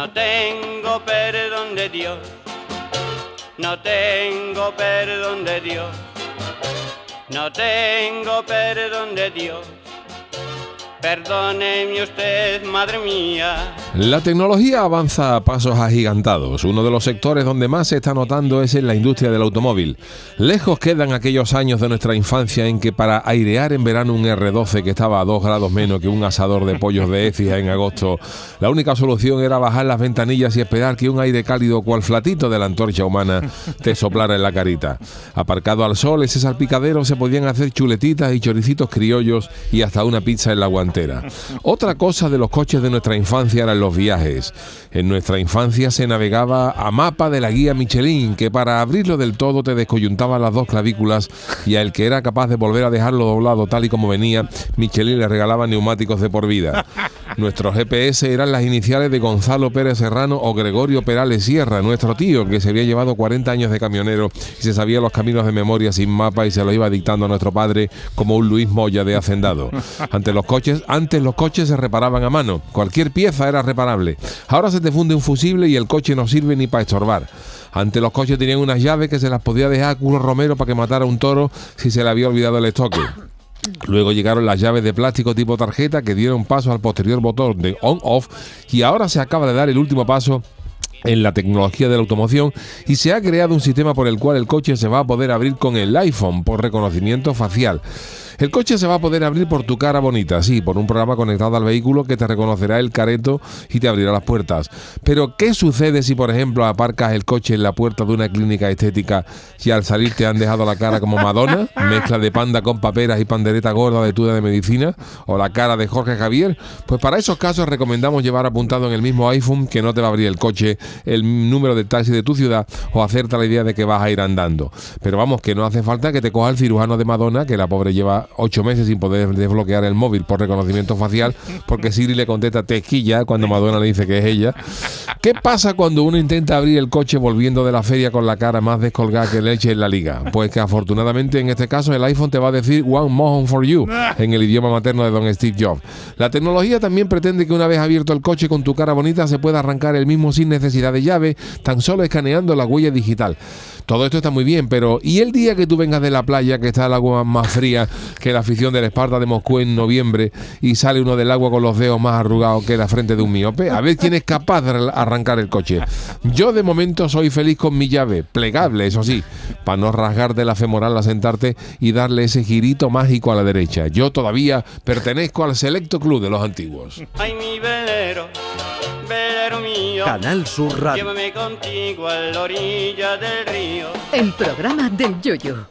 No tengo perdón de Dios, no tengo perdón de Dios, no tengo perdón de Dios. Perdóneme usted, madre mía. La tecnología avanza a pasos agigantados. Uno de los sectores donde más se está notando es en la industria del automóvil. Lejos quedan aquellos años de nuestra infancia en que para airear en verano un R12 que estaba a 2 grados menos que un asador de pollos de Écija en agosto, la única solución era bajar las ventanillas y esperar que un aire cálido cual flatito de la antorcha humana te soplara en la carita. Aparcado al sol, ese salpicadero se podían hacer chuletitas y choricitos criollos y hasta una pizza en la guantera. Otra cosa de los coches de nuestra infancia los viajes. En nuestra infancia se navegaba a mapa de la guía Michelin, que para abrirlo del todo te descoyuntaba las dos clavículas y al que era capaz de volver a dejarlo doblado tal y como venía, Michelin le regalaba neumáticos de por vida. Nuestros GPS eran las iniciales de Gonzalo Pérez Serrano o Gregorio Perales Sierra, nuestro tío, que se había llevado 40 años de camionero y se sabía los caminos de memoria sin mapa y se lo iba dictando a nuestro padre como un Luis Moya de hacendado. Ante los coches antes los coches se reparaban a mano, cualquier pieza era reparable. Ahora se te funde un fusible y el coche no sirve ni para estorbar. Antes los coches tenían unas llaves que se las podía dejar a Culo Romero para que matara a un toro si se le había olvidado el estoque. Luego llegaron las llaves de plástico tipo tarjeta que dieron paso al posterior botón de on-off y ahora se acaba de dar el último paso en la tecnología de la automoción y se ha creado un sistema por el cual el coche se va a poder abrir con el iPhone por reconocimiento facial. El coche se va a poder abrir por tu cara bonita, sí, por un programa conectado al vehículo que te reconocerá el careto y te abrirá las puertas. Pero, ¿qué sucede si, por ejemplo, aparcas el coche en la puerta de una clínica estética y al salir te han dejado la cara como Madonna, mezcla de panda con paperas y pandereta gorda de tuya de medicina, o la cara de Jorge Javier? Pues para esos casos recomendamos llevar apuntado en el mismo iPhone que no te va a abrir el coche el número del taxi de tu ciudad o hacerte la idea de que vas a ir andando. Pero vamos, que no hace falta que te coja el cirujano de Madonna, que la pobre lleva ocho meses sin poder desbloquear el móvil por reconocimiento facial, porque Siri le contesta tequilla cuando Madonna le dice que es ella. ¿Qué pasa cuando uno intenta abrir el coche volviendo de la feria con la cara más descolgada que leche en la liga? Pues que afortunadamente en este caso el iPhone te va a decir One Mohon for You en el idioma materno de Don Steve Jobs. La tecnología también pretende que una vez abierto el coche con tu cara bonita se pueda arrancar el mismo sin necesidad de llave, tan solo escaneando la huella digital. Todo esto está muy bien, pero ¿y el día que tú vengas de la playa, que está el agua más fría que la afición del Esparta de Moscú en noviembre y sale uno del agua con los dedos más arrugados que la frente de un miope? A ver quién es capaz de arrancar el coche. Yo de momento soy feliz con mi llave, plegable, eso sí, para no rasgar de la femoral a sentarte y darle ese girito mágico a la derecha. Yo todavía pertenezco al selecto club de los antiguos. Ay, mi velero, velero mío. Canal Sur Radio. Llévame contigo a la orilla del río. El programa del Yoyo.